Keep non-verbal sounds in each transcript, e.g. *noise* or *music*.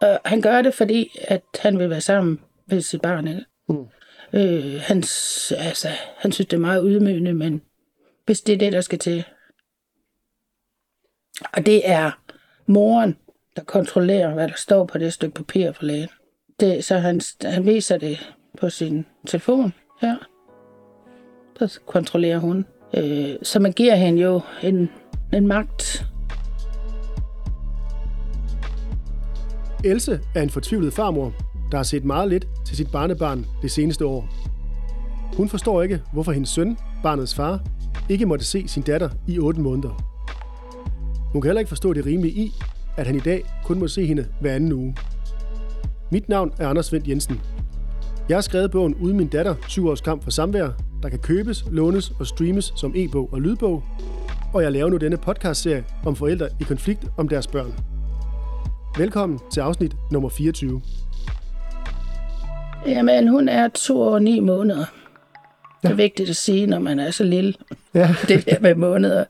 Og han gør det, fordi at han vil være sammen med sit barn. Ikke? Mm. Øh, han, altså, han synes, det er meget ydmygende, men hvis det er det, der skal til. Og det er moren, der kontrollerer, hvad der står på det stykke papir for lægen. Det, så han, han viser det på sin telefon her. Så kontrollerer hun. Øh, så man giver hende jo en, en magt. Else er en fortvivlet farmor, der har set meget lidt til sit barnebarn det seneste år. Hun forstår ikke, hvorfor hendes søn, barnets far, ikke måtte se sin datter i 8 måneder. Hun kan heller ikke forstå det rimelige i, at han i dag kun må se hende hver anden uge. Mit navn er Anders Vendt Jensen. Jeg har skrevet bogen Uden min datter, 7 års kamp for samvær, der kan købes, lånes og streames som e-bog og lydbog, og jeg laver nu denne podcastserie om forældre i konflikt om deres børn. Velkommen til afsnit nummer 24. Jamen, hun er to år og ni måneder. Det er vigtigt at sige, når man er så lille. Ja. *laughs* Det der med måneder.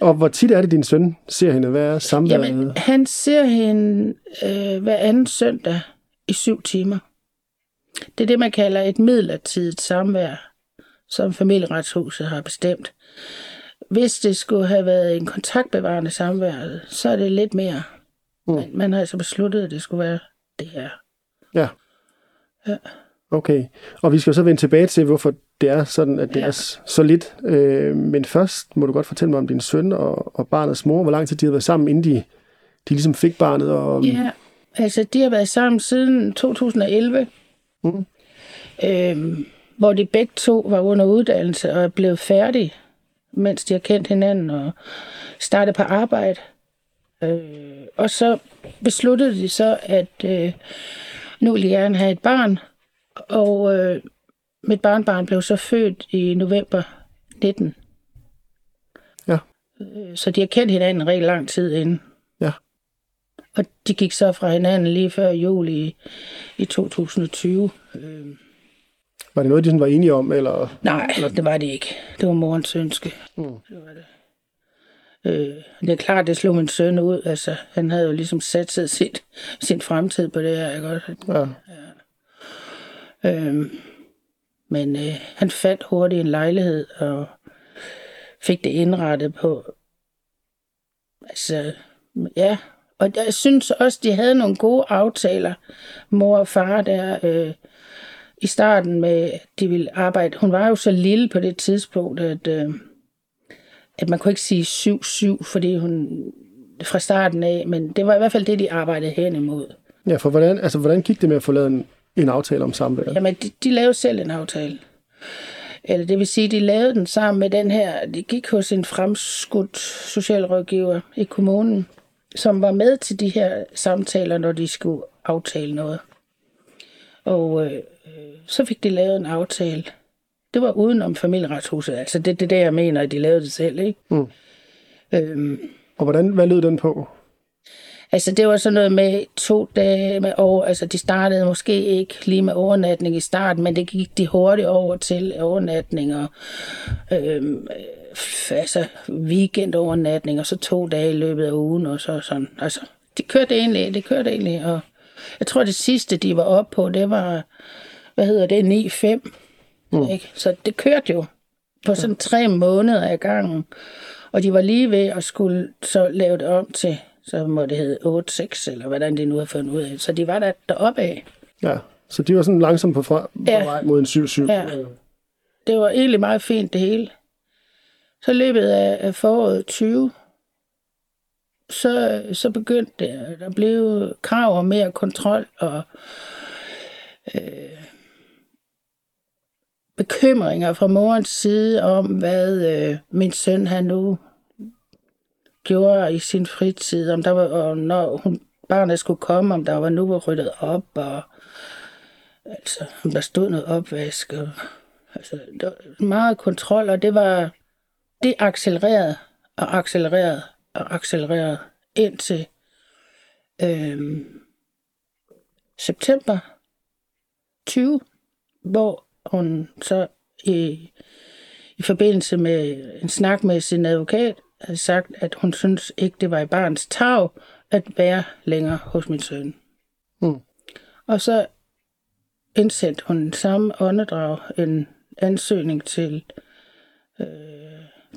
Og hvor tit er det, din søn ser hende? Hvad er samværet? Jamen, han ser hende øh, hver anden søndag i syv timer. Det er det, man kalder et midlertidigt samvær, som familieretshuset har bestemt. Hvis det skulle have været en kontaktbevarende samvær, så er det lidt mere. Mm. Men man har altså besluttet, at det skulle være det her. Ja. Ja. Okay. Og vi skal så vende tilbage til, hvorfor det er sådan, at det Ja. er så lidt. Øh, men først må du godt fortælle mig om din søn og, og barnets mor. Hvor lang tid de har været sammen, inden de, de ligesom fik barnet? Og, Ja, altså de har været sammen siden 2011, Mm. øhm, hvor de begge to var under uddannelse og er blevet færdige, mens de har kendt hinanden og startet på arbejde. Øh, og så besluttede de så, at øh, nu vil de gerne have et barn, og øh, mit barnbarn blev så født i november 19. Ja. Øh, Så de har kendt hinanden en rigtig lang tid inden. Ja. Og de gik så fra hinanden lige før jul i, i 2020. Øh, Var det noget, de sådan var enige om? Eller? nej, det var det ikke. Det var morens ønske. Mm. Det var det. Øh, det er klart, det slog min søn ud. Altså, han havde jo ligesom sat sig *laughs* sit, sin fremtid på det her. Ikke? også? Ja. Øh, men øh, han fandt hurtigt en lejlighed og fik det indrettet på. Altså, ja. Og jeg synes også, de havde nogle gode aftaler, mor og far der øh, i starten med, at de ville arbejde. Hun var jo så lille på det tidspunkt, at, øh, at man kunne ikke sige 7-7, fordi hun fra starten af, men det var i hvert fald det, de arbejdede hen imod. ja, for hvordan, altså, hvordan gik det med at få lavet en, en aftale om samvær? Jamen, de, de lavede selv en aftale. Eller det vil sige, de lavede den sammen med den her, de gik hos en fremskudt socialrådgiver i kommunen, som var med til de her samtaler, når de skulle aftale noget. Og øh, så fik de lavet en aftale. Det var udenom familieretshuset. Altså det er det, der, jeg mener, at de lavede det selv, ikke? Mm. Øhm, Og hvordan, hvad lød den på? Altså, det var sådan noget med to dage med over. Altså, de startede måske ikke lige med overnatning i starten, men det gik de hurtigt over til overnatning og øhm, altså, weekendovernatning, og så to dage i løbet af ugen, og så sådan. Altså, de kørte egentlig, det kørte egentlig, og jeg tror, det sidste, de var oppe på, det var, hvad hedder det, 9-5. Mm. Ikke? Så det kørte jo på sådan tre måneder ad gangen. Og de var lige ved at skulle så lave det om til, så må det hedde 8-6, eller hvordan det nu har fundet ud af. Så de var der deroppe af. Ja, så de var sådan langsomt på, fra, på Ja. vej mod en 7-7. Ja. Det var egentlig meget fint det hele. Så løbet af af foråret 20, så, så begyndte det, der blev krav om mere kontrol og øh, bekymringer fra morens side om, hvad øh, min søn han nu gjorde i sin fritid, om der var, og når hun, barnet skulle komme, om der var nu var ryddet op, og altså, om der stod noget opvask, og altså, der var meget kontrol, og det var, det accelererede, og accelererede, og accelererede indtil øh, september 20, hvor hun så i, i forbindelse med en snak med sin advokat havde sagt, at hun synes ikke, det var i barns tag at være længere hos min søn. Mm. Og så indsendte hun samme åndedrag en ansøgning til øh,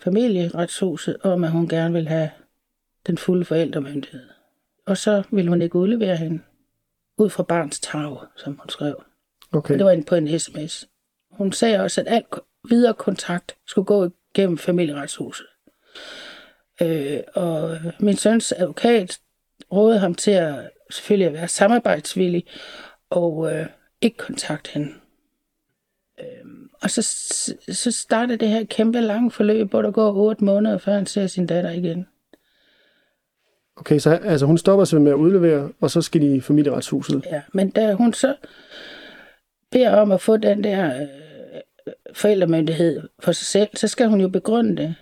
familieretshuset om, at hun gerne vil have den fulde forældremyndighed. Og så ville hun ikke udlevere hende ud fra barns tag, som hun skrev. Okay. Og det var inde på en sms. Hun sagde også, at al videre kontakt skulle gå gennem familieretshuset. Øh, og min søns advokat rådede ham til at selvfølgelig at være samarbejdsvillig og øh, ikke kontakte hende. Øh, og så, så starter det her kæmpe lange forløb, hvor der går otte måneder, før han ser sin datter igen. Okay, så altså, hun stopper sig med at udlevere, og så skal de i familieretshuset. Ja, men da hun så beder om at få den der øh, forældremyndighed for sig selv, så skal hun jo begrunde det.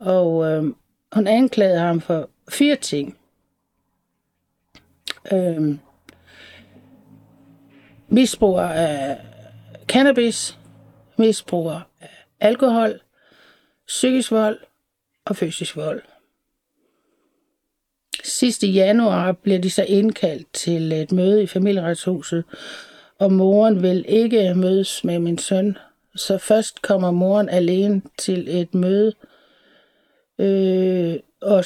Og øh, hun anklagede ham for fire ting. Øh, misbrug af cannabis, misbrug af alkohol, psykisk vold og fysisk vold. Sidste januar bliver de så indkaldt til et møde i familieretshuset, og moren vil ikke mødes med min søn. Så først kommer moren alene til et møde, øh, og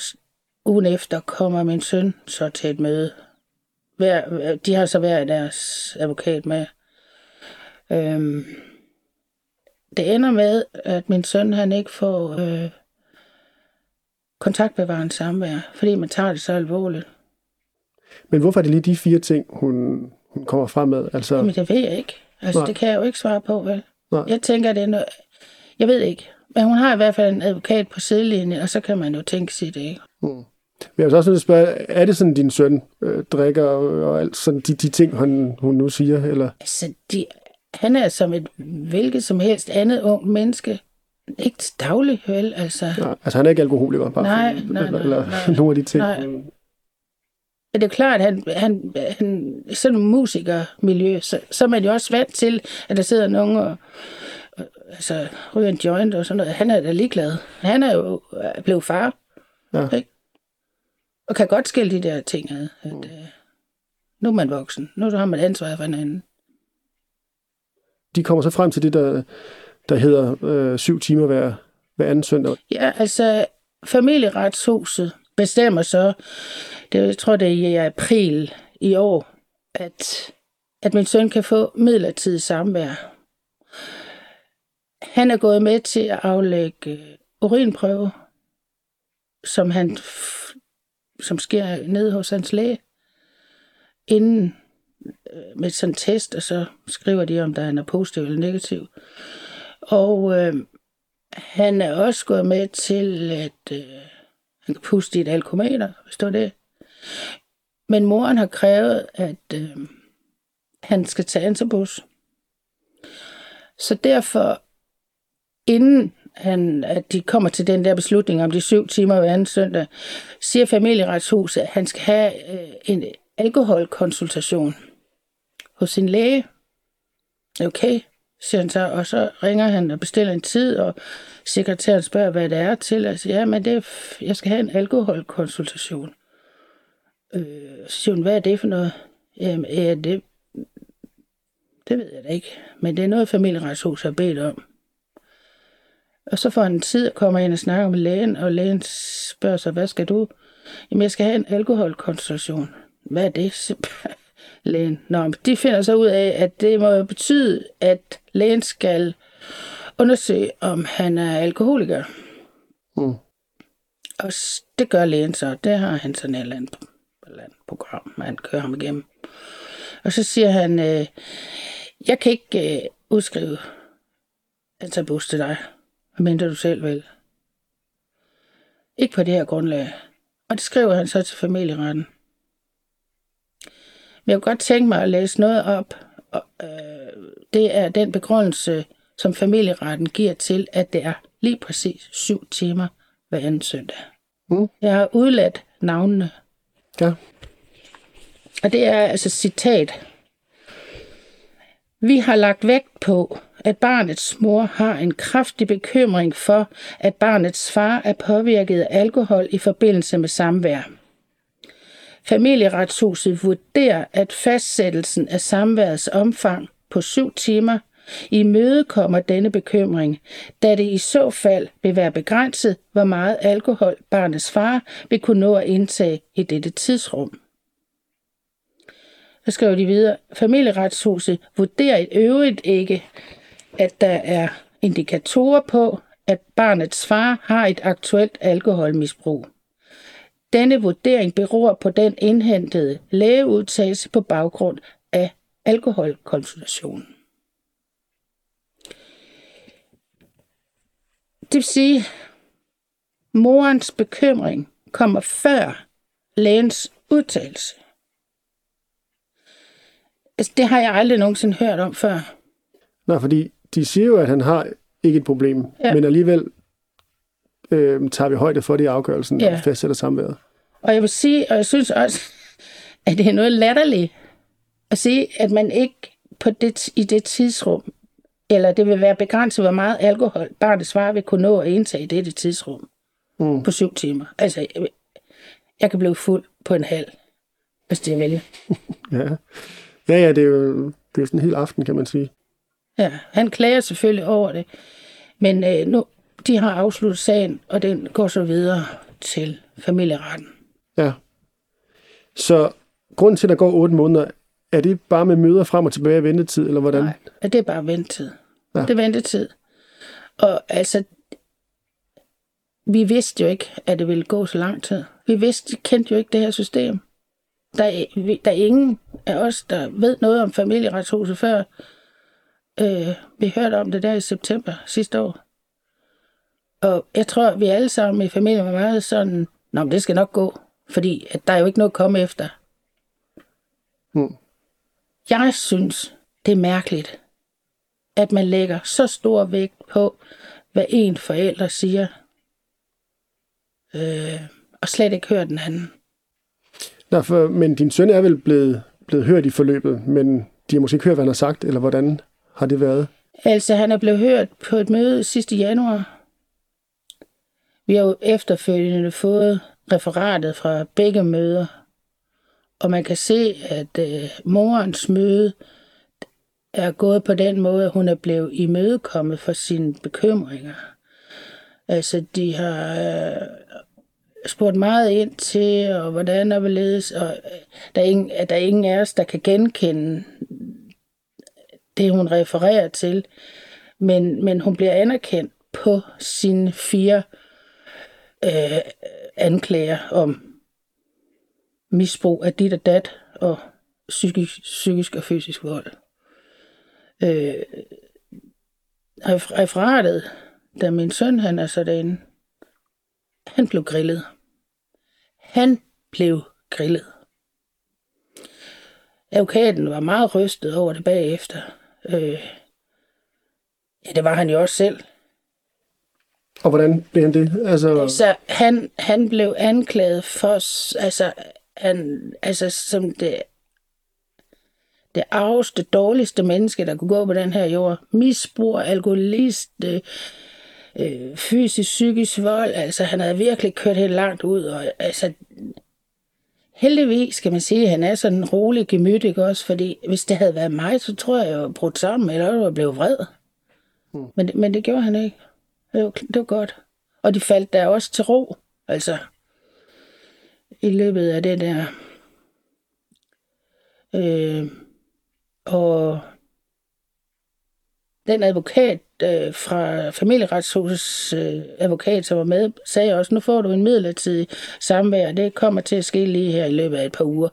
ugen efter kommer min søn så til et møde. Hver, de har så hver deres advokat med. Øhm, det ender med, at min søn han ikke får øh, kontaktbevarende samvær, fordi man tager det så alvorligt. Men hvorfor er det lige de fire ting, hun, hun kommer frem med? Altså, Men det ved jeg ikke. Altså, Nej. det kan jeg jo ikke svare på, vel? Nej. Jeg tænker, det er noget... Jeg ved ikke. Men hun har i hvert fald en advokat på sidelinjen, og så kan man jo tænke sig det, ikke? mm. Men jeg vil så også nødt spørge, er det sådan, din søn øh, drikker og, og alt sådan de, de ting, hun, hun nu siger? Eller? Altså, de, han er som et hvilket som helst andet ung menneske. Ikke til daglig, vel? Altså, Nej, altså han er ikke alkoholiker, bare Nej, for, nej, nej, eller nej. *laughs* nogle af de ting. Nej. Ja, det er klart, at han, han, han, sådan et musikermiljø, så, så er man jo også vant til, at der sidder nogen og, og altså, ryger en joint og sådan noget. Han er da ligeglad. Han er jo blevet far. Ja. Ikke? Og kan godt skille de der ting ad. At, mm. øh, nu er man voksen. Nu har man ansvar for hinanden. De kommer så frem til det, der, der hedder øh, syv timer hver, hver anden søndag. Ja, altså familieretshuset bestemmer så, det, jeg tror det er i april i år, at, at min søn kan få midlertidig samvær. Han er gået med til at aflægge urinprøve, som han som sker nede hos hans læge, inden øh, med sådan en test, og så skriver de, om der er positiv eller negativ. Og øh, han er også gået med til, at øh, han kan puste i et alkometer, hvis det var det. Men moren har krævet, at øh, han skal tage antabus. Så derfor, inden han, at de kommer til den der beslutning om de syv timer hver anden søndag, siger familieretshuset, at han skal have øh, en alkoholkonsultation hos sin læge. Okay, siger han så, og så ringer han og bestiller en tid, og sekretæren spørger, hvad det er til, og siger, ja, men det er, jeg skal have en alkoholkonsultation. Øh, så siger hun, hvad er det for noget? Jamen, ja, det, det ved jeg da ikke, men det er noget, familieretshuset har bedt om. Og så får han en tid og kommer ind og snakker med lægen, og lægen spørger sig, hvad skal du? Jamen, jeg skal have en alkoholkonsultation. Hvad er det? Lægen. Nå, de finder så ud af, at det må betyde, at lægen skal undersøge, om han er alkoholiker. Mm. Og det gør lægen så. Det har han sådan et eller andet, et eller andet program, man kører ham igennem. Og så siger han, øh, jeg kan ikke øh, udskrive antabus til dig, mindre du selv vil. Ikke på det her grundlag. Og det skriver han så til familieretten. Men jeg kunne godt tænke mig at læse noget op. Og, øh, det er den begrundelse, som familieretten giver til, at det er lige præcis syv timer hver anden søndag. Mm. Jeg har udladt navnene. Ja. Og det er altså citat. Vi har lagt vægt på, at barnets mor har en kraftig bekymring for, at barnets far er påvirket af alkohol i forbindelse med samvær. Familieretshuset vurderer, at fastsættelsen af samværets omfang på syv timer imødekommer denne bekymring, da det i så fald vil være begrænset, hvor meget alkohol barnets far vil kunne nå at indtage i dette tidsrum. Så skriver de videre, familieretshuset vurderer i øvrigt ikke, at der er indikatorer på, at barnets far har et aktuelt alkoholmisbrug. Denne vurdering beror på den indhentede lægeudtalelse på baggrund af alkoholkonsultationen. Det vil sige, morens bekymring kommer før lægens udtalelse. Altså, det har jeg aldrig nogensinde hørt om før. Nej, fordi de siger jo, at han har ikke et problem, ja. men alligevel øh, tager vi højde for det i afgørelsen ja. og fastsætter samværet. Og jeg vil sige, og jeg synes også, *laughs* at det er noget latterligt at sige, at man ikke på det, i det tidsrum, eller det vil være begrænset, hvor meget alkohol barnets far vil kunne nå at indtage i dette tidsrum mm. på syv timer. Altså, jeg, jeg kan blive fuld på en halv, hvis det er vælge. *laughs* ja. ja, ja, det er jo det er sådan en hel aften, kan man sige. Ja, han klager selvfølgelig over det. Men øh, nu, de har afsluttet sagen, og den går så videre til familieretten. Ja. Så grunden til, at der går otte måneder, er det bare med møder frem og tilbage i ventetid, eller hvordan? Nej, det er bare ventetid. Ja. Det er ventetid. Og altså, vi vidste jo ikke, at det ville gå så lang tid. Vi vidste, kendte jo ikke det her system. Der er, der er ingen af os, der ved noget om familieretshuset før. Øh, vi hørte om det der i september sidste år. Og jeg tror, vi alle sammen i familien var meget sådan, Nå, men det skal nok gå, fordi at der er jo ikke noget at komme efter. Hmm. Jeg synes, det er mærkeligt, at man lægger så stor vægt på, hvad en forælder siger, øh, og slet ikke hører den anden. Nå, for, men din søn er vel blevet, blevet hørt i forløbet, men de har måske ikke hørt, hvad han har sagt, eller hvordan har det været? Altså, han er blevet hørt på et møde sidste januar. Vi har jo efterfølgende fået referatet fra begge møder, og man kan se, at øh, morens møde er gået på den måde, at hun er blevet imødekommet for sine bekymringer. Altså, de har øh, spurgt meget ind til, og hvordan er ledes, og øh, der er, ingen, der er ingen af os, der kan genkende det, hun refererer til. Men, men hun bliver anerkendt på sine fire øh, Øh, anklager om misbrug af dit og dat og psykisk, psykisk og fysisk vold. Øh, referatet, da min søn han er sådan, han blev grillet. Han blev grillet. Advokaten var meget rystet over det bagefter. Øh, ja, det var han jo også selv. Og hvordan blev han det? Altså, altså han, han blev anklaget for, altså, han, altså som det, det arveste, dårligste menneske, der kunne gå på den her jord. Misbrug, alkoholist, øh, øh, fysisk, psykisk vold. Altså, han havde virkelig kørt helt langt ud. Og, altså, heldigvis kan man sige, at han er sådan en rolig gemyt, ikke også? Fordi hvis det havde været mig, så tror jeg, jeg var brudt sammen, eller jeg var blevet vred. Hmm. Men, men det gjorde han ikke. Det var, det var godt. Og de faldt der også til ro, altså i løbet af det der. Øh, og den advokat øh, fra familieretshusets øh, advokat, som var med, sagde også, nu får du en midlertidig samvær. Det kommer til at ske lige her i løbet af et par uger.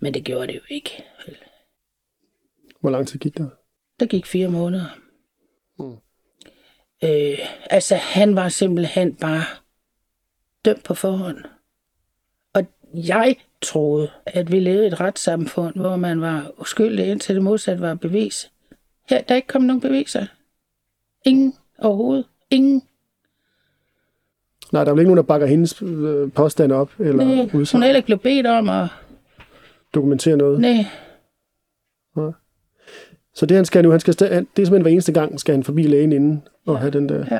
Men det gjorde det jo ikke. Hvor lang tid gik der? Der gik fire måneder. Hmm. Øh, altså, han var simpelthen bare dømt på forhånd. Og jeg troede, at vi levede i et retssamfund, hvor man var uskyldig indtil det modsatte var bevis. Her der er ikke kommet nogen beviser. Ingen overhovedet. Ingen. Nej, der er vel ikke nogen, der bakker hendes øh, påstande op? Eller Nej, hun er heller ikke blevet bedt om at... Dokumentere noget? Nej. Nej. Så det han skal nu, han skal, det er simpelthen hver eneste gang, skal han forbi lægen inden og ja. have den der... Ja.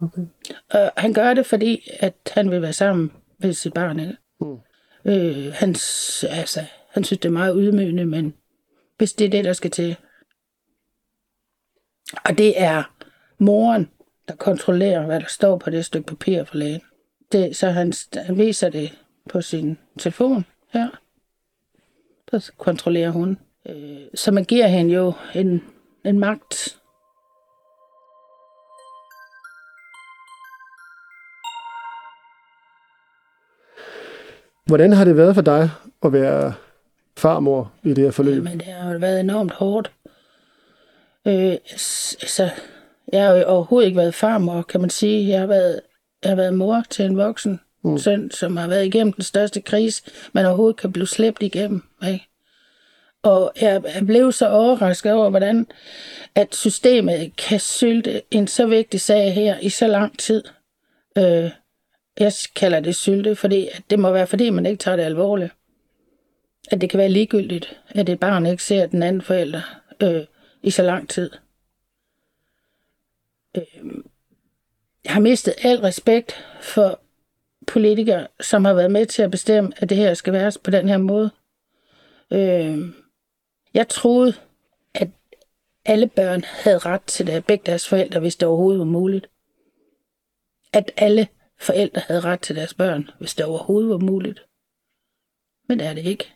Okay. Og han gør det, fordi at han vil være sammen med sit barn. Ikke? Mm. Øh, han, altså, han synes, det er meget ydmygende, men hvis det er det, der skal til. Og det er moren, der kontrollerer, hvad der står på det stykke papir for lægen. Det, så han, han viser det på sin telefon her. Så kontrollerer hun. Øh, så man giver hende jo en, en magt. Hvordan har det været for dig at være farmor i det her forløb? Men det har været enormt hårdt. Øh, altså, jeg har jo overhovedet ikke været farmor, kan man sige. Jeg har været, jeg har været mor til en voksen mm. søn, som har været igennem den største krise, man overhovedet kan blive slæbt igennem. Ikke? Og jeg blev så overrasket over, hvordan at systemet kan sylte en så vigtig sag her i så lang tid. Øh, jeg kalder det sylte, fordi det må være, fordi man ikke tager det alvorligt. At det kan være ligegyldigt, at et barn ikke ser den anden forælder øh, i så lang tid. Øh, jeg har mistet al respekt for politikere, som har været med til at bestemme, at det her skal være på den her måde. Øh, jeg troede, at alle børn havde ret til det, begge deres forældre, hvis det overhovedet var muligt. At alle forældre havde ret til deres børn, hvis det overhovedet var muligt. Men det er det ikke.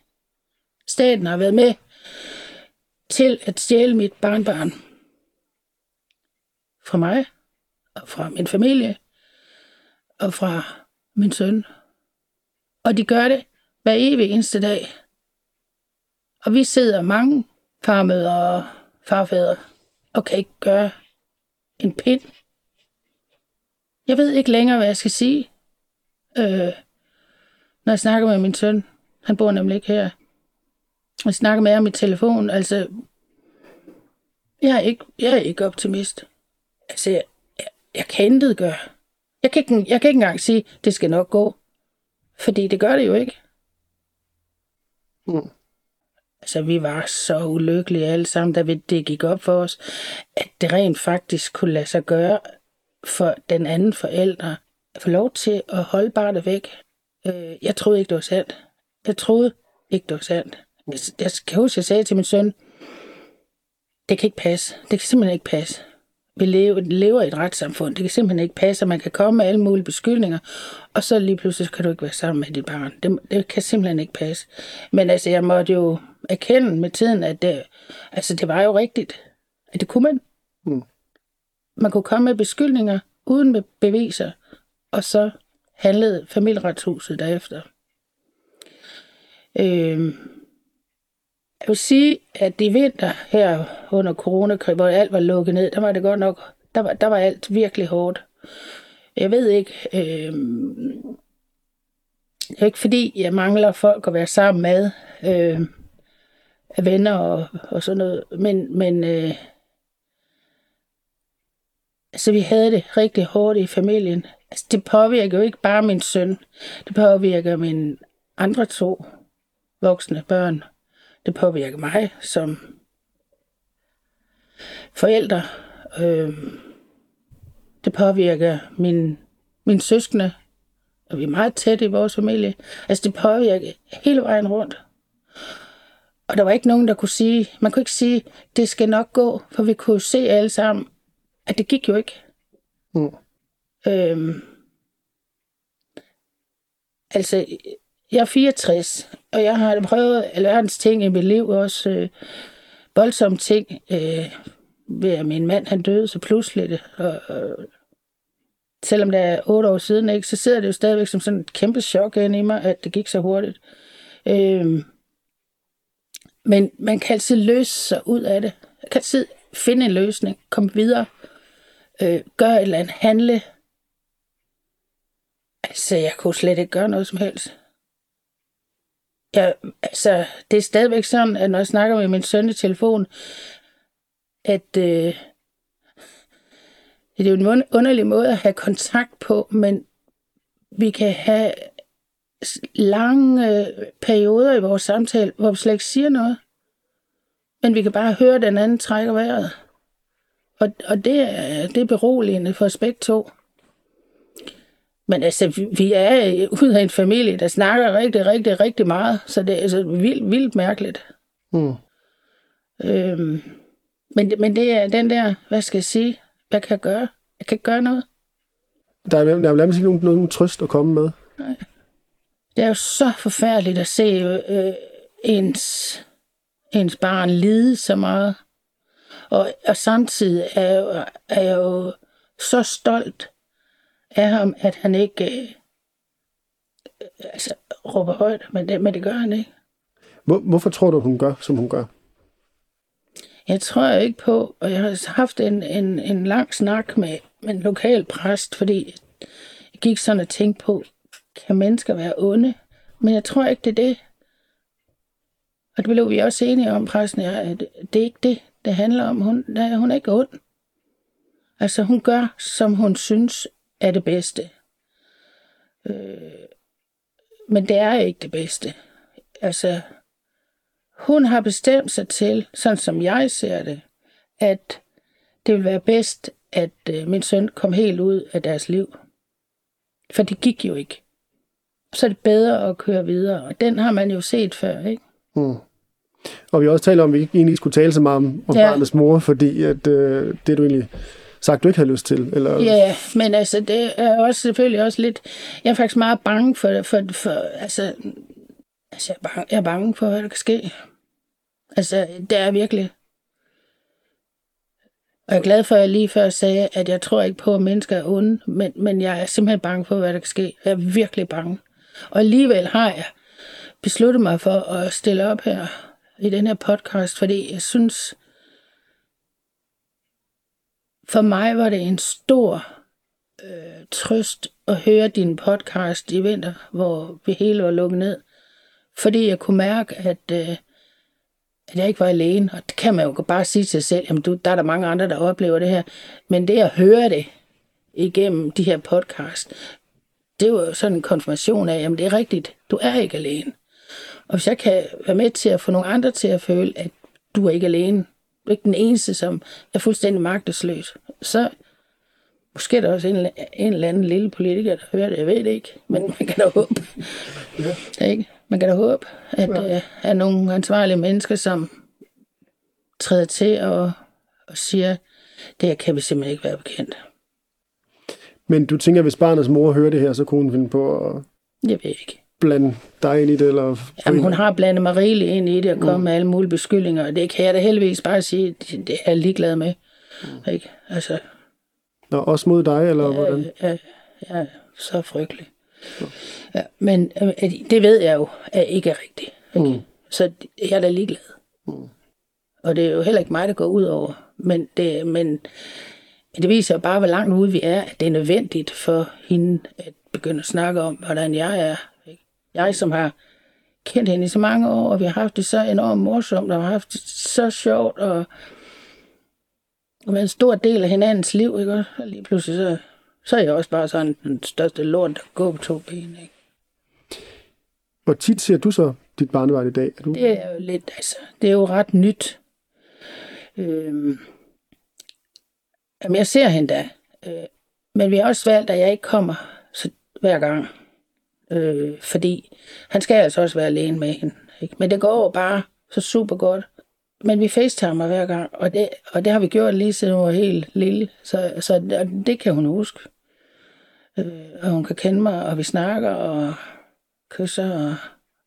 Staten har været med til at stjæle mit barnbarn fra mig og fra min familie og fra min søn. Og de gør det hver evig eneste dag. Og vi sidder mange farmødre og farfædre og kan ikke gøre en pind. Jeg ved ikke længere, hvad jeg skal sige, øh, når jeg snakker med min søn. Han bor nemlig ikke her. Jeg snakker med ham i telefon. Altså, jeg er ikke, jeg er ikke optimist. Altså, jeg, jeg, jeg kan intet gøre. Jeg kan, ikke, jeg kan ikke engang sige, det skal nok gå. Fordi det gør det jo ikke. Mm. Altså, vi var så ulykkelige alle sammen, da det gik op for os, at det rent faktisk kunne lade sig gøre for den anden forælder at få lov til at holde barnet væk. Øh, jeg troede ikke, det var sandt. Jeg troede ikke, det var sandt. Jeg, jeg kan huske, jeg sagde til min søn, det kan ikke passe. Det kan simpelthen ikke passe. Vi lever, lever i et retssamfund. Det kan simpelthen ikke passe, at man kan komme med alle mulige beskyldninger, og så lige pludselig kan du ikke være sammen med dit barn. Det, det kan simpelthen ikke passe. Men altså, jeg måtte jo erkende med tiden, at det, altså, det var jo rigtigt. At det kunne man. Mm. Man kunne komme med beskyldninger uden med beviser, og så handlede familieretshuset derefter. Øh, jeg vil sige, at i vinter her under coronakrig, hvor alt var lukket ned, der var det godt nok, der var, der var alt virkelig hårdt. Jeg ved ikke, øh, det er ikke fordi, jeg mangler folk at være sammen med, øh, venner og, og sådan noget, men, men øh, altså, vi havde det rigtig hårdt i familien. Altså, det påvirker jo ikke bare min søn, det påvirker mine andre to voksne børn. Det påvirker mig som forælder. Øh, det påvirker min, min søskende, og vi er meget tætte i vores familie. Altså det påvirker hele vejen rundt. Og der var ikke nogen, der kunne sige, man kunne ikke sige, det skal nok gå, for vi kunne se alle sammen, at det gik jo ikke. Mm. Øhm, altså, jeg er 64, og jeg har prøvet alverdens ting i mit liv, også øh, voldsomme ting, øh, ved at min mand han døde så pludseligt. Og, og, selvom det er otte år siden, ikke, så sidder det jo stadigvæk som sådan et kæmpe chok ind i mig, at det gik så hurtigt. Øh, men man kan altid løse sig ud af det. Man kan altid finde en løsning, komme videre, øh, gøre et eller andet, handle. Altså, jeg kunne slet ikke gøre noget som helst. Jeg, altså, det er stadigvæk sådan, at når jeg snakker med min søn i telefon, at øh, det er jo en underlig måde at have kontakt på, men vi kan have lange perioder i vores samtale, hvor vi slet ikke siger noget. Men vi kan bare høre, at den anden trækker vejret. Og, og det, er, det er beroligende for os begge to. Men altså, vi- vi er ud af en familie, der snakker rigtig, rigtig, rigtig meget, så det er altså vildt, vildt mærkeligt. Mm. Øhm, men, men det er den der, hvad skal jeg sige, hvad kan jeg gøre? Jeg kan ikke gøre noget. Der er, der er nærmest ikke nogen, nogen trøst at komme med. Det er jo så forfærdeligt at se øh, ens, ens barn lide så meget. Og, og samtidig er jeg, jo, er jeg jo så stolt af ham, at han ikke øh, altså, råber højt, men det, men det gør han ikke. Hvor, hvorfor tror du, hun gør, som hun gør? Jeg tror ikke på, og jeg har haft en, en, en lang snak med, med en lokal præst, fordi jeg gik sådan og tænkte på, kan mennesker være onde? Men jeg tror ikke, det er det. Og det blev vi også enige om, præsten at det er ikke det, det handler om. Hun, nej, hun er ikke ond. Altså, hun gør, som hun synes er det bedste. Øh, men det er ikke det bedste. Altså, hun har bestemt sig til, sådan som jeg ser det, at det vil være bedst, at øh, min søn kom helt ud af deres liv. For det gik jo ikke. Så er det bedre at køre videre, og den har man jo set før, ikke? Mm. Og vi har også talt om, at vi ikke egentlig skulle tale så meget om, om Ja. barnets mor, fordi at, øh, det du egentlig sagt, du ikke havde lyst til. Eller, Ja, men altså, det er også selvfølgelig også lidt... Jeg er faktisk meget bange for, for, for altså, altså jeg, er bange, jeg er bange for, hvad der kan ske. Altså, det er virkelig. Og jeg er glad for, at jeg lige før sagde, at jeg tror ikke på, at mennesker er onde, men, men jeg er simpelthen bange for, hvad der kan ske. Jeg er virkelig bange. Og alligevel har jeg besluttet mig for at stille op her i den her podcast, fordi jeg synes, for mig var det en stor øh, trøst at høre din podcast i vinter, hvor vi hele var lukket ned. Fordi jeg kunne mærke, at, øh, at jeg ikke var alene. Og det kan man jo bare sige til sig selv, jamen du, der er der mange andre, der oplever det her. Men det at høre det igennem de her podcast, det var jo sådan en konfirmation af, jamen det er rigtigt, du er ikke alene. Og hvis jeg kan være med til at få nogle andre til at føle, at du er ikke alene, du er ikke den eneste, som er fuldstændig magtesløs, så måske er der også en, en eller anden lille politiker, der hører det, jeg ved det ikke, men man kan da håbe. Ja. Ikke? Man kan da håbe, at der ja. er nogle ansvarlige mennesker, som træder til og, og siger, det her kan vi simpelthen ikke være bekendt. Men du tænker, hvis barnets mor hører det her, så kunne hun finde på at Jeg ved ikke. blande dig ind i det? Eller Jamen, hun har blandet mig rigeligt ind i det og kommet med alle mulige beskyldninger, og det kan jeg da heldigvis bare sige, det, det er jeg ligeglad med. Mm. Ikke? Altså, Nå, også mod dig, eller hvordan? øh, ja, ja, så frygtelig. Ja, men øh, at- det ved jeg jo, er ikke er rigtigt. Ikke? Mm. Så jeg er da ligeglad. Mm. Og det er jo heller ikke mig, der går ud over. Men det, men det viser jo bare, hvor langt ude vi er, at det er nødvendigt for hende at begynde at snakke om, hvordan jeg er. Jeg, som har kendt hende i så mange år, og vi har haft det så enormt morsomt, og har haft det så sjovt, og, og været en stor del af hinandens liv, ikke? Og lige pludselig så, så er jeg også bare sådan den største lort, der går på to ben, ikke? Hvor tit ser du så dit barnebarn i dag? Er du... Det er jo lidt, altså, det er jo ret nyt. Øhm, jamen, jeg ser hende da. Øh, men vi har også valgt, at jeg ikke kommer så, hver gang. Øh, fordi han skal altså også være alene med hende. Ikke? Men det går bare så super godt. Men vi facetimer hver gang, og det, og det har vi gjort lige siden hun var helt lille. Så, så det, det kan hun huske. Øh, og hun kan kende mig, og vi snakker, og kysser, og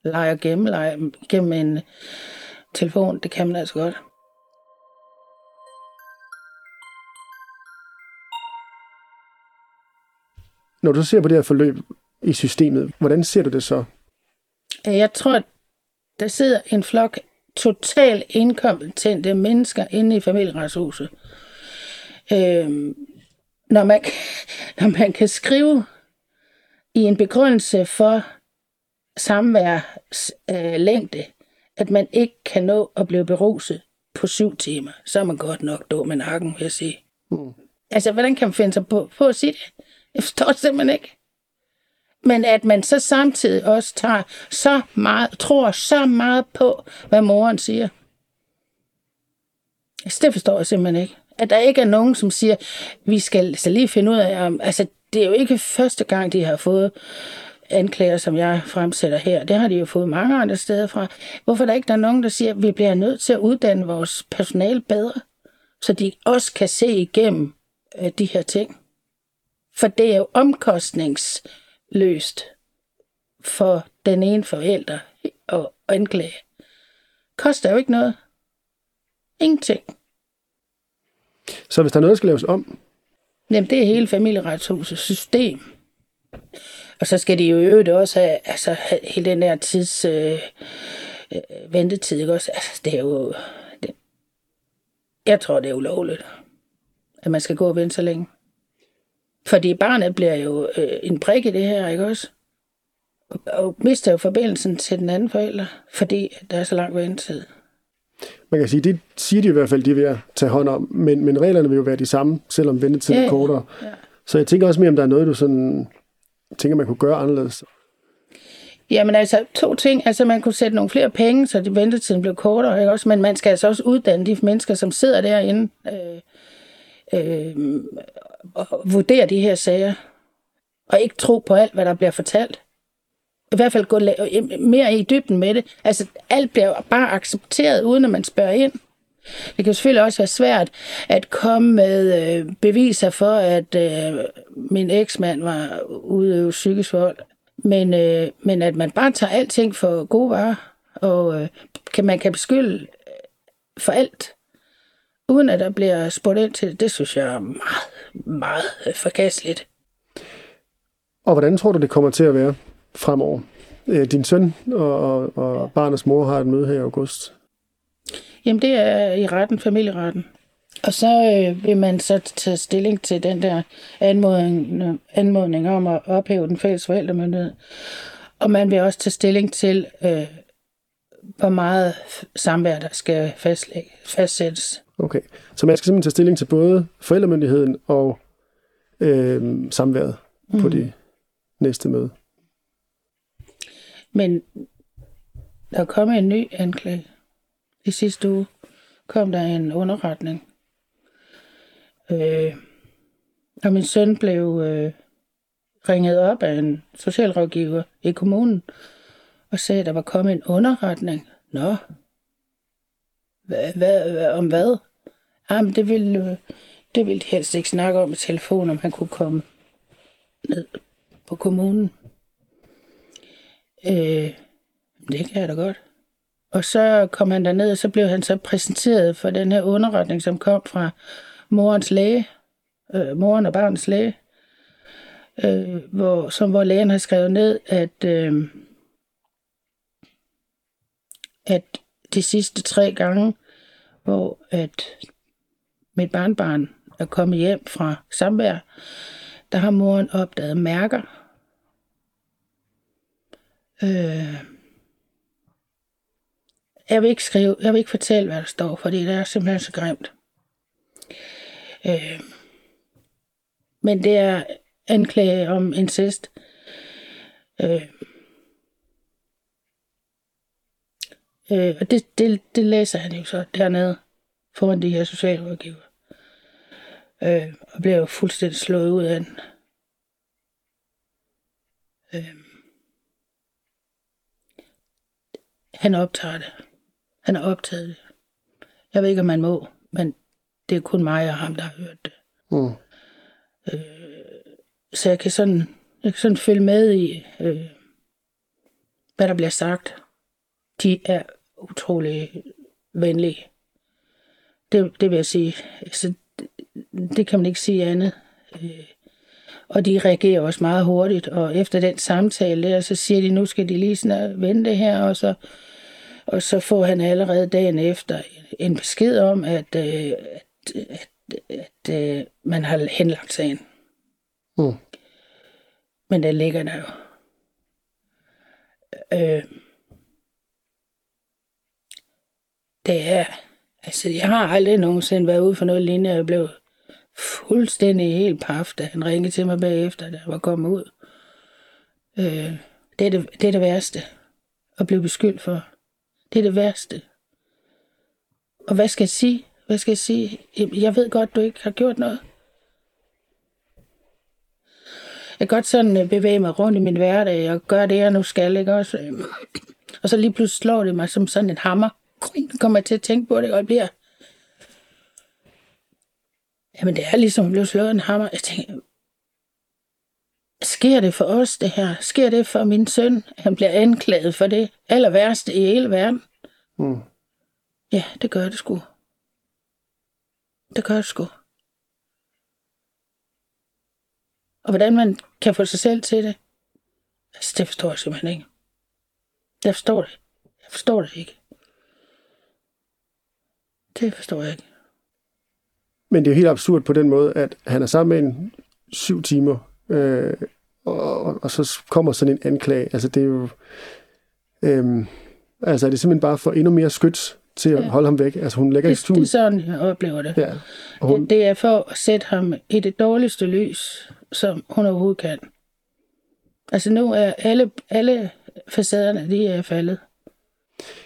leger gemmeleje gennem en telefon. Det kan man altså godt. Når du ser på det her forløb i systemet, hvordan ser du det så? Jeg tror, at der sidder en flok totalt inkompetente mennesker inde i familieretshuset. Øhm, når, man, *laughs* når man kan skrive i en begrundelse for samværs øh, længde, at man ikke kan nå at blive beruset på syv timer, så er man godt nok dum med nakken, vil jeg sige. Mm. Altså, hvordan kan man finde sig på, på at sige det? Jeg forstår det simpelthen ikke. Men at man så samtidig også tager så meget, tror så meget på, hvad moren siger. Altså, det forstår jeg simpelthen ikke. At der ikke er nogen, som siger, vi skal så lige finde ud af, om, altså, det er jo ikke første gang, de har fået anklager, som jeg fremsætter her. Det har de jo fået mange andre steder fra. Hvorfor er der ikke der er nogen, der siger, at vi bliver nødt til at uddanne vores personale bedre, så de også kan se igennem øh, de her ting? For det er jo omkostningsløst for den ene forælder at anklage. Koster jo ikke noget. Ingenting. Så hvis der er noget, der skal laves om, Jamen, det er hele familieretshusets system. Og så skal de jo i øvrigt også have, altså, have hele den der tids øh, øh, ventetid, ikke også? Altså, det er jo... Det, jeg tror, det er ulovligt, at man skal gå og vente så længe. Fordi barnet bliver jo øh, en brik i det her, ikke også? Og, mister jo forbindelsen til den anden forælder, fordi der er så lang ventetid. man kan sige, det siger de i hvert fald, de er ved at tage hånd om, men, men reglerne vil jo være de samme, selvom ventetiden Ja, er kortere. Ja. Så jeg tænker også mere, om der er noget, du sådan tænker, man kunne gøre anderledes. Jamen altså, to ting. Altså, man kunne sætte nogle flere penge, så det ventetiden blev kortere, ikke også? Men man skal altså også uddanne de mennesker, som sidder derinde, øh, øh, og vurdere de her sager. Og ikke tro på alt, hvad der bliver fortalt. I hvert fald gå øh, mere i dybden med det. Altså, alt bliver bare accepteret, uden at man spørger ind. Det kan selvfølgelig også være svært at komme med øh, beviser for, at øh, min eksmand var udøvet psykisk vold. Men, øh, men at man bare tager alting for gode varer, og øh, kan, man kan beskylde for alt, uden at der bliver spurgt ind til det, det synes jeg er meget, meget forkasteligt. Og hvordan tror du, det kommer til at være fremover? Øh, Din søn og, og, og barnets mor har et møde her i august. Jamen, det er i retten, familieretten. Og så øh, vil man så tage stilling til den der anmodning, anmodning om at ophæve den fælles forældremyndighed. Og man vil også tage stilling til, øh, hvor meget samvær, der skal fastlægge, fastsættes. Okay. Så man skal simpelthen tage stilling til både forældremyndigheden og øh, samværet mm. på det næste møde. Men der er kommet en ny anklage. I sidste uge kom der en underretning. Øh, og min søn blev øh, ringet op af en socialrådgiver i kommunen og sagde, at der var kommet en underretning. Nå, hvad, hvad, hvad, om hvad? Ah, Jamen, det ville, øh, det ville de helst ikke snakke om i telefon, om han kunne komme ned på kommunen. Øh, det kan jeg da godt. Og så kom han derned, og så blev han så præsenteret for den her underretning, som kom fra morens læge, øh, moren og barnets læge, øh, hvor, som, hvor lægen har skrevet ned, at, øh, at de sidste tre gange, hvor at mit barnbarn er kommet hjem fra samvær, der har moren opdaget mærker. Øh, jeg vil ikke skrive, jeg vil ikke fortælle, hvad der står, fordi det er simpelthen så grimt. Øh, men det er anklage om incest. Øh, øh, og det, det, det læser han jo så dernede foran de her socialrådgiver. Øh, og bliver jo fuldstændig slået ud af den. Øh, han optager det. Han har optaget det. Jeg ved ikke, om man må, men det er kun mig og ham, der har hørt det. Mm. Så jeg kan sådan, jeg kan sådan følge med i, øh, hvad der bliver sagt. De er utrolig venlige. Det, det vil jeg sige. Så det, det kan man ikke sige andet. Øh, og de reagerer også meget hurtigt, og efter den samtale der, så siger de, nu skal de lige sådan vente her, og så, og så får han allerede dagen efter en besked om, at, øh, at, at, at øh, man har henlagt sagen. Mm. Men den ligger der jo. Øh, det er... Altså, jeg har aldrig nogensinde været ude for noget lignende. Jeg blev fuldstændig helt paf, da han ringede til mig bagefter, da jeg var kommet ud. Øh, det, er det, det er det værste at blive beskyldt for. Det er det værste. Og hvad skal jeg sige? Hvad skal jeg sige? Jeg ved godt, du ikke har gjort noget. kan godt sådan øh, bevæge mig rundt i min hverdag og gøre det, jeg nu skal, ikke også? Øh, og så lige pludselig slår det mig som sådan en hammer. Så kommer jeg til at tænke på det, og jeg bliver... Jamen, det er ligesom at blive slået en hammer. Jeg tænker, sker det for os, det her? Sker det for min søn? Han bliver anklaget for det aller værste i hele verden. Mm. Ja, det gør det sgu. Det gør det sgu. Og hvordan man kan få sig selv til det, altså det forstår jeg simpelthen ikke. Jeg forstår det. Jeg forstår det ikke. Det forstår jeg ikke. Men det er jo helt absurd på den måde, at han er sammen med en syv timer, øh, og, og, så kommer sådan en anklage. Altså det er jo... Øh, altså er det simpelthen bare for endnu mere skyts til at Ja. holde ham væk? Altså hun lægger i Det, det er stuen. sådan, jeg oplever det. Ja, og hun, Det, det er for at sætte ham i det dårligste lys, som hun overhovedet kan. Altså nu er alle, alle facaderne, de er faldet.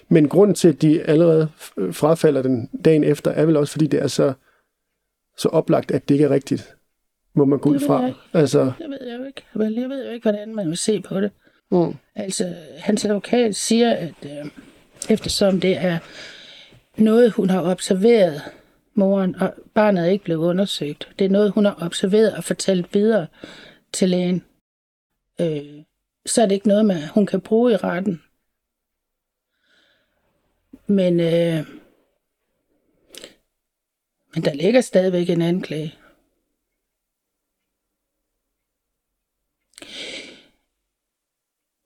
Men grunden til, at de allerede frafalder den dagen efter, er vel også, fordi det er så, så oplagt, at det ikke er rigtigt. Må man gå ud Det fra. jeg. Altså, Jeg ved jeg jo ikke. Vel, Jeg ved jo ikke, hvordan man vil se på det. mm, Altså, hans advokat siger, at øh, eftersom det er noget, hun har observeret, moren, og barnet er ikke blevet undersøgt, det er noget, hun har observeret og fortalt videre til lægen, øh, så er det ikke noget, man, hun kan bruge i retten. Men, øh, men der ligger stadigvæk en anklage.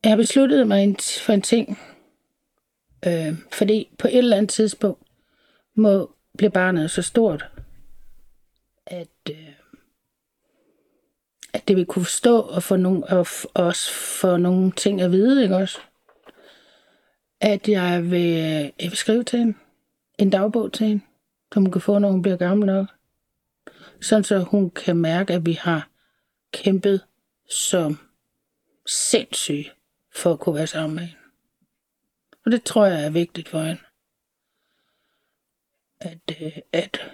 Jeg besluttede mig for en ting. Øh, fordi på et eller andet tidspunkt må blive barnet så stort, at, øh, at det vil kunne forstå og, få nogle, og f- også få nogle ting at vide, ikke også? At jeg vil, øh, jeg vil skrive til hende. En dagbog til hende, som hun kan få, når hun bliver gammel nok. Sådan så hun kan mærke, at vi har kæmpet som sindssyge for at kunne være sammen med hende. Og det tror jeg er vigtigt for hende. At, øh, at,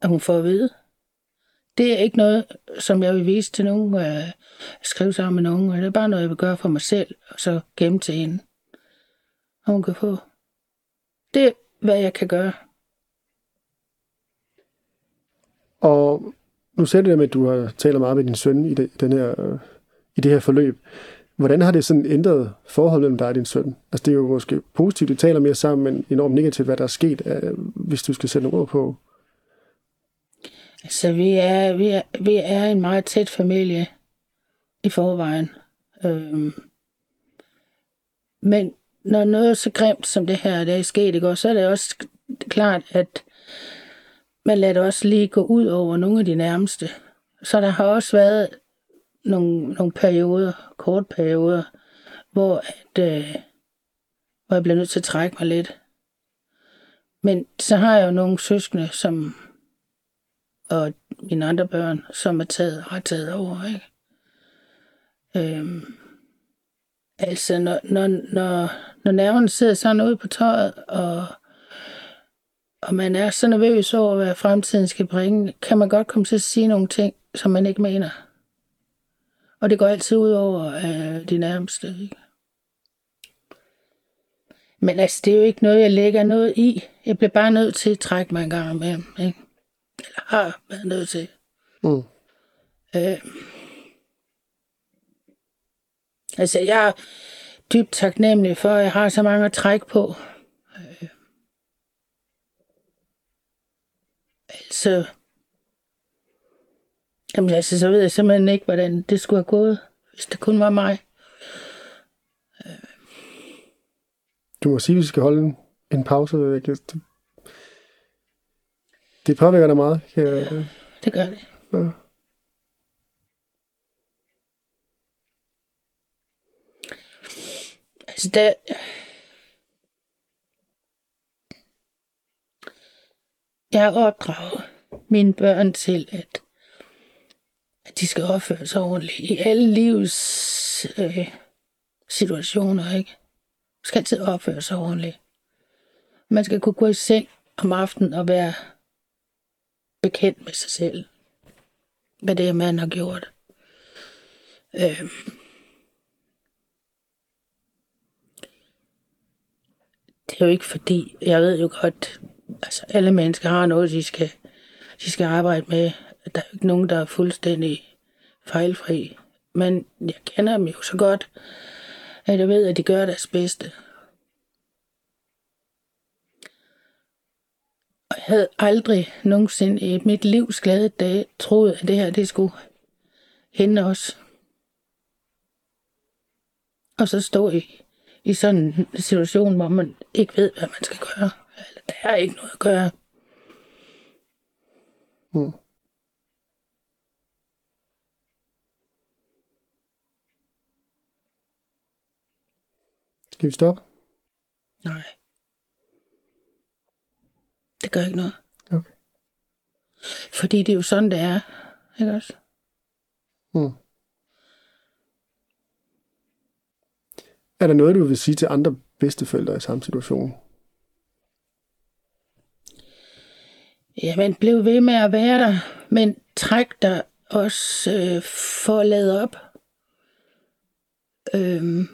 at hun får at vide. Det er ikke noget, som jeg vil vise til nogen, øh, skrive sammen med nogen. Det er bare noget, jeg vil gøre for mig selv, og så gemme til hende. Hun kan få. Det er, hvad jeg kan gøre. og nu sagde du det med, at du har talt meget med din søn i det, den her, øh, i det her forløb. Hvordan har det sådan ændret forholdet mellem dig og din søn? Altså det er jo måske positivt, at I taler mere sammen, men enormt negativt, hvad der er sket, øh, hvis du skal sætte nogle ord på. Altså, vi er, vi er, vi er en meget tæt familie i forvejen. Øhm, men når noget så grimt som det her, der er sket, i går, så er det også klart, at man lader det også lige gå ud over nogle af de nærmeste. Så der har også været nogle, nogle perioder, kort perioder, hvor, at, øh, hvor jeg bliver nødt til at trække mig lidt. Men så har jeg jo nogle søskende, som og mine andre børn, som er taget, har taget over, ikke? Øhm, altså, når, når, når, når nerverne sidder sådan ude på tøjet, og, og man er så nervøs over, hvad fremtiden skal bringe, kan man godt komme til at sige nogle ting, som man ikke mener. Og det går altid ud over øh, de nærmeste, ikke? Men altså, det er jo ikke noget, jeg lægger noget i. Jeg bliver bare nødt til at trække mig en gang imellem, ikke? Eller har været nødt til. Mm. Øh, altså, jeg dybt taknemmelig for, at jeg har så mange at trække på. Øh, altså, jamen, altså, så ved jeg simpelthen ikke, hvordan det skulle have gået, hvis det kun var mig. Du må sige, at vi skal holde en, pause. Det, påvirker dig meget. Kan jeg, Det gør det. ja. Altså, det... Jeg har opdraget mine børn til, at, at de skal opføre sig ordentligt i alle livs øh, situationer, ikke? Man skal altid opføre sig ordentligt. Man skal kunne gå i seng om aftenen og være bekendt med sig selv. Hvad det er, man har gjort. Øh, det er jo ikke fordi, jeg ved jo godt, altså alle mennesker har noget, de skal, de skal arbejde med. Der er jo ikke nogen, der er fuldstændig fejlfri. Men jeg kender dem jo så godt, at jeg ved, at de gør deres bedste. Og jeg havde aldrig nogensinde i mit livs glade dag troet, at det her det skulle hende os. Og så stå i, i sådan en situation, hvor man ikke ved, hvad man skal gøre. Eller der er ikke noget at gøre. Mm. Skal vi stoppe? Nej. Det gør ikke noget. Okay. Fordi det er jo sådan, det er. Ikke også? Mm. Er der noget, du vil sige til andre bedsteforældre i samme situation? Jamen, bliv ved med at være der, men træk dig også øh, for at lade op. Øh,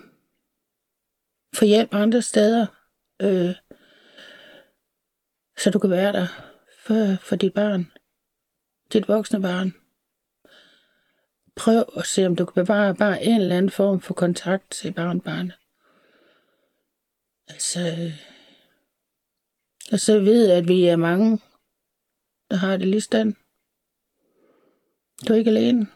for hjælp andre steder, øh, så du kan være der for, for dit barn, dit voksne barn. Prøv at se, om du kan bevare bare en eller anden form for kontakt til barnbarnet. Altså, og så ved at vi er mange, der har det lige stand. Du er ikke alene.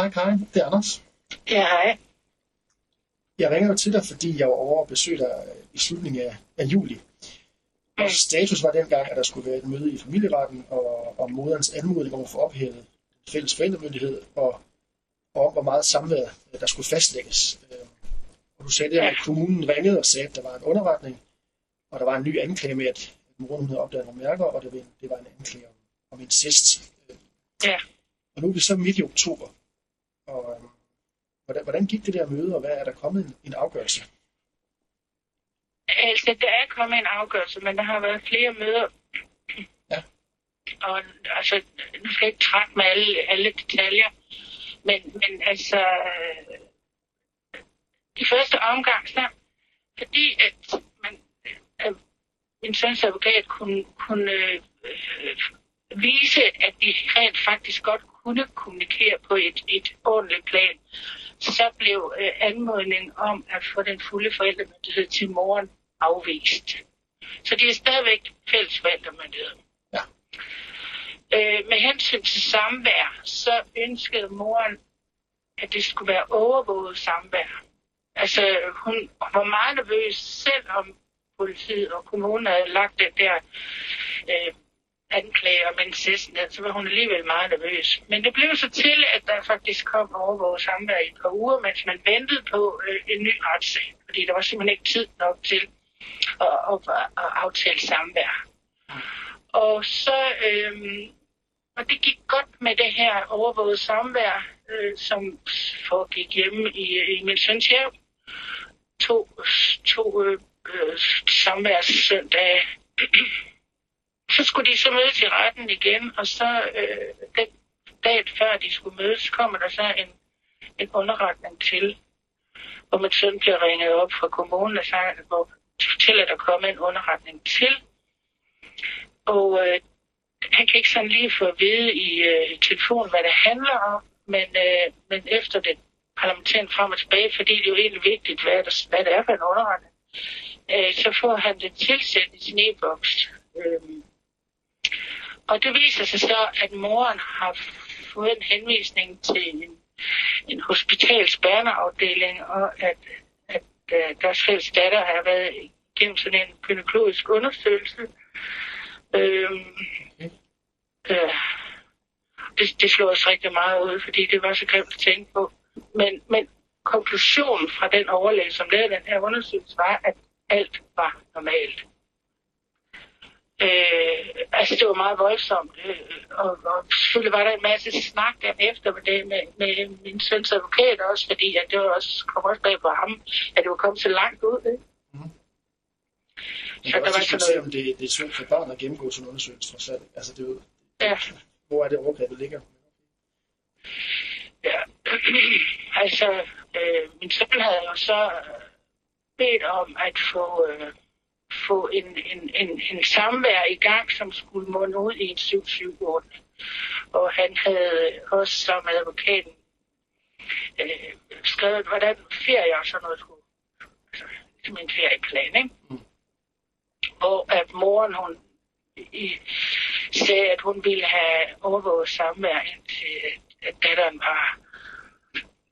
Hej Karin. Det er Anders. Ja, hej. Jeg ringer jo til dig, fordi jeg var over og besøgte dig i slutningen af, af juli. Og status var dengang, at der skulle være et møde i familieretten og om moderens anmodning om at få ophævet fælles forældremyndighed og, og om, hvor meget samvær der skulle fastlægges. Øh, Og du sagde der, at kommunen ringede og sagde, at der var en underretning, og der var en ny anklage med, at moren havde opdaget nogle mærker, og det var, en- det var en anklage om, om incest. Ja. Og nu er vi så midt i oktober. Og øhm, hvordan, hvordan gik det der møde, og hvad er der kommet en, en afgørelse? Altså, der er kommet en afgørelse, men der har været flere møder. Ja. Og altså, nu skal jeg ikke trætte med alle, alle detaljer, men, men altså, øh, i første omgang, så, fordi at man, øh, min søns advokat kunne, kunne øh, øh, vise, at de rent faktisk godt kunne kommunikere på et, et ordentligt plan, så blev øh, anmodningen om at få den fulde forældremyndighed til moren afvist. Så det er stadigvæk fælles forældremyndighed. Ja. Øh, med hensyn til samvær, så ønskede moren, at det skulle være overvåget samvær. Altså, hun var meget nervøs, selvom politiet og kommunen havde lagt det der øh, anklage om incest altså, så var hun alligevel meget nervøs. Men det blev så til, at der faktisk kom overvåget samvær i et par uger, mens man ventede på øh, en ny retssag. Fordi der var simpelthen ikke tid nok til at, at, at aftale samvær. Og så, øh, og det gik godt med det her overvåget samvær, øh, som foregik hjemme i, i min søns hjem. To, to øh, øh samværssøndage. *clears throat* så skulle de så mødes i retten igen, og så øh, den dag før de skulle mødes, kommer der så en, en underretning til, hvor min søn bliver ringet op fra kommunen, og så hvor til at der kommer en underretning til. Og øh, han kan ikke sådan lige få at vide i øh, telefonen, hvad det handler om, men, øh, men efter det parlamentæren frem og tilbage, fordi det er jo egentlig vigtigt, hvad, der, hvad det er for en underretning, øh, så får han det tilsendt i sin e-boks. Øh, og det viser sig så, at moren har fået en henvisning til en, en hospitals børneafdeling, og at, at øh, deres fælles datter har været igennem sådan en gynækologisk undersøgelse. Øhm, øh, det, det slog os rigtig meget ud, fordi det var så grimt at tænke på. Men, men konklusionen fra den overlæge, som lavede den her undersøgelse, var, at alt var normalt. Øh, altså, det var meget voldsomt. Øh, og, og selvfølgelig var der en masse snak der efter med, det, med, med min søns advokat også, fordi at det var også, kom også bag på ham, at det var kommet så langt ud. Ikke? Man Så kan der også var sådan diskutere, noget- om det, det er svært for børn at gennemgå sådan en undersøgelse trods alt. Altså, det jo, Ja. hvor er det overgrebet ligger? Ja, altså, øh, min søn havde jo så bedt om at få, øh, få en, en, en, en samvær i gang, som skulle munde ud i en 7-7-ordning. Og han havde også som advokaten øh, skrevet, hvordan ferie og sådan noget skulle, altså, som en ferieplan, ikke? Hvor at moren, hun i, sagde, at hun ville have overvåget samvær indtil at, at datteren var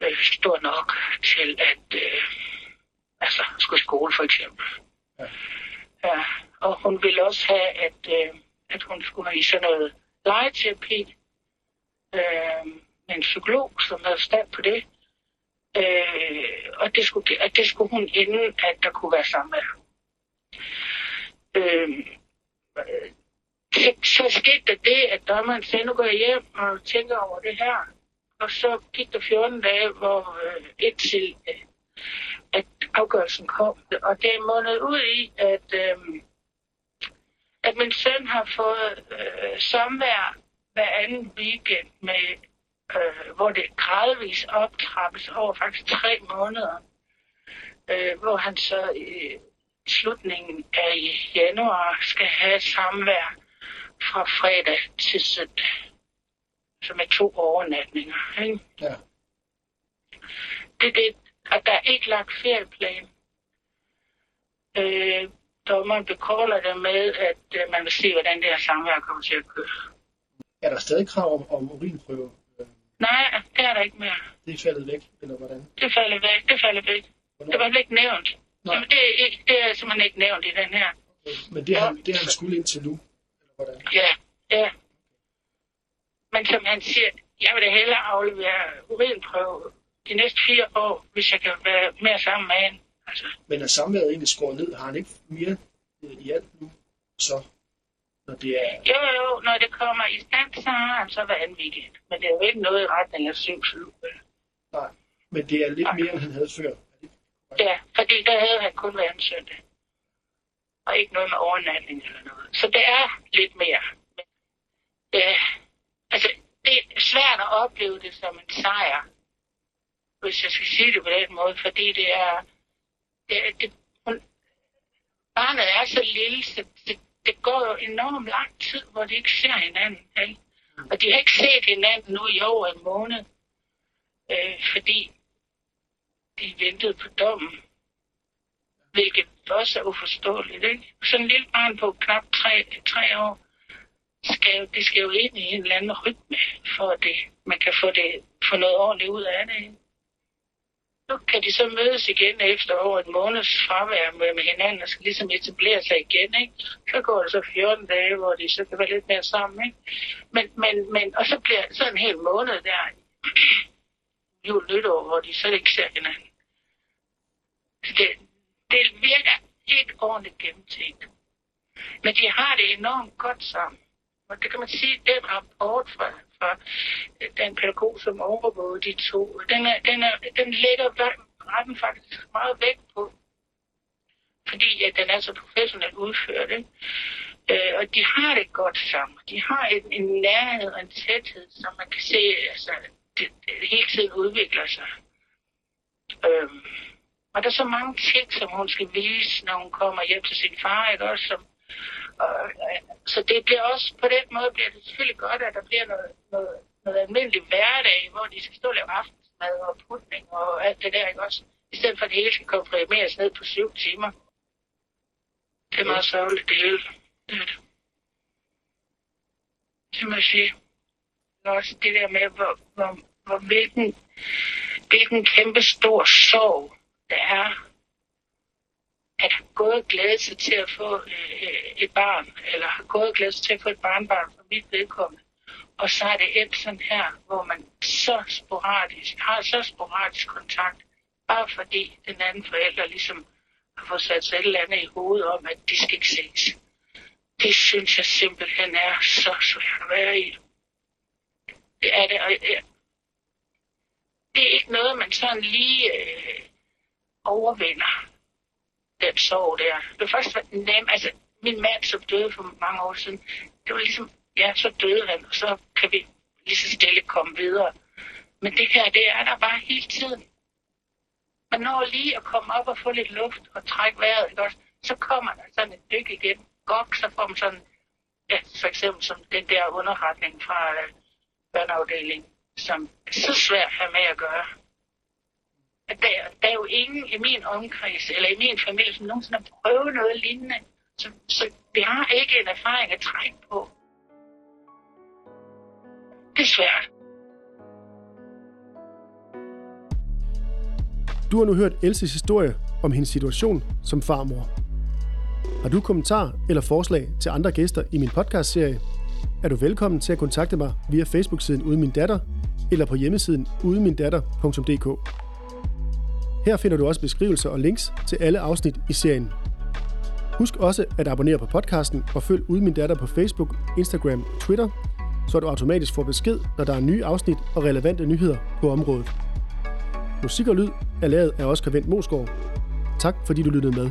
øh, stor nok til at øh, altså, skulle skole for eksempel. Ja. Ja, og hun ville også have, at, øh, at hun skulle i sådan noget legeterapi øh, med en psykolog, som havde stand på det. Øh, og det skulle, at det skulle hun inden, at der kunne være samvær. Øh, øh, så, så skete der det, at dommeren sagde, nu går jeg hjem og tænker over det her. Og så gik der 14 dage, hvor øh, indtil øh, at afgørelsen kom. Og det er måned ud i, at, øh, at min søn har fået øh, samvær hver anden weekend, med, øh, hvor det gradvist optrappes over faktisk tre måneder. Øh, hvor han så i slutningen af januar skal have samvær fra fredag til søndag. Så med to overnatninger. Ikke? Ja. Det er det, og der er ikke lagt ferieplan. Øh, dommeren bekolder det med, at øh, man vil se, hvordan det her samvær kommer til at køre. Er der stadig krav om, om urinprøve? Øh, Nej, det er der ikke mere. Det er faldet væk, eller hvordan? Det falder væk. Det falder væk. Hvornår? Det var ikke nævnt. Nej. Jamen, det, er ikke, det er simpelthen ikke nævnt i den her. Men det har han, det har han skulle indtil nu, eller hvordan? Ja, ja. Men som han siger, jeg vil da hellere aflevere urinprøve de næste fire år, hvis jeg kan være mere sammen med hende. Altså, Men er samværet egentlig skåret ned? Har han ikke mere øh, i alt nu? Så, når det er... jo, jo, når det kommer i stand, så har han så hver anden weekend. Men det er jo ikke noget i retning af syv syv. Nej, men det er lidt mere, end han havde før. Ja, fordi der havde han kun hver anden søndag. Og ikke noget med overnatning eller noget. Så det er lidt mere. Men, ja, altså, det er svært at opleve det som en sejr, hvis jeg skal sige det på den måde, fordi det er, det, det, hun, barnet er så lille, så det, det går jo enormt lang tid, hvor de ikke ser hinanden. Ikke? Og de har ikke set hinanden nu i over en måned, øh, fordi de ventede på dommen. Hvilket også er uforståeligt, ikke? Sådan en lille barn på knap tre, tre år, skal, jo- det skal jo ind i en eller anden rytme, for at det, man kan få, det, få noget ordentligt ud af det. Ikke? Nu kan de så mødes igen efter over en måneds fravær med, med hinanden og skal ligesom etablere sig igen. Ikke? Så går det så 14 dage, hvor de så kan være lidt mere sammen. Ikke? Men, men, men, og så bliver det så en hel måned der, *clears throat* jul nytår, hvor de så ikke ser hinanden. Det, det virker ikke ordentligt gennemtænkt. Men de har det enormt godt sammen. Og det kan man sige, den rapport fra, fra øh, den pædagog, som overvågede de to, den, er, den, er, den lægger retten faktisk meget vægt på. Fordi at den er så professionelt udført. Ikke? Øh, og de har det godt sammen. De har en, en nærhed og en tæthed, som man kan se, altså, det, det hele tiden udvikler sig. Øhm, og der er så mange ting, som hun skal vise, når hun kommer hjem til sin far, ikke også? Som, og, øh, så det bliver også, på den måde bliver det selvfølgelig godt, at der bliver noget, noget, noget almindelig hverdag, hvor de skal stå og lave aftensmad og putning og alt det der, ikke også? I stedet for at det hele skal komprimeres ned på syv timer. Det er meget sørgeligt, det hele. Det er det. Det må jeg sige. Og også det der med, hvor, hvor, hvor hvilken, hvilken kæmpe stor sorg der er at have gået og glædet sig til at få øh, et barn, eller har gået og glædet sig til at få et barnbarn for mit vedkommende. Og så er det endt sådan her, hvor man så sporadisk, har så sporadisk kontakt, bare fordi den anden forælder ligesom har fået sat sig et eller andet i hovedet om, at de skal ikke ses. det synes jeg simpelthen er så svært at være i. Det er det, og jeg, det er ikke noget, man sådan lige øh, overvinder, den sorg der. Det var først nem, altså min mand, som døde for mange år siden, det var ligesom, ja, så døde han, og så kan vi lige så stille komme videre. Men det her, det er der bare hele tiden. Man når lige at komme op og få lidt luft og trække vejret, ikke også? Så kommer der sådan et dyk igen. Godt, så får man sådan, ja, for eksempel som den der underretning fra øh, børneafdelingen, som er så svært at have med at gøre. At der, der er jo ingen i min omkreds, eller i min familie, som nogensinde har prøvet noget lignende. Så, så vi har ikke en erfaring at trække på. Det er svært. Du har nu hørt Elses historie om hendes situation som farmor. Har du kommentar eller forslag til andre gæster i min podcastserie, er du velkommen til at kontakte mig via Facebook-siden Uden Min Datter eller på hjemmesiden udenmindatter.dk. Her finder du også beskrivelser og links til alle afsnit i serien. Husk også at abonnere på podcasten og følg Ud Min Datter på Facebook, Instagram og Twitter, så du automatisk får besked, når der er nye afsnit og relevante nyheder på området. Musik og lyd er lavet af Oscar Vendt Mosgaard. Tak fordi du lyttede med.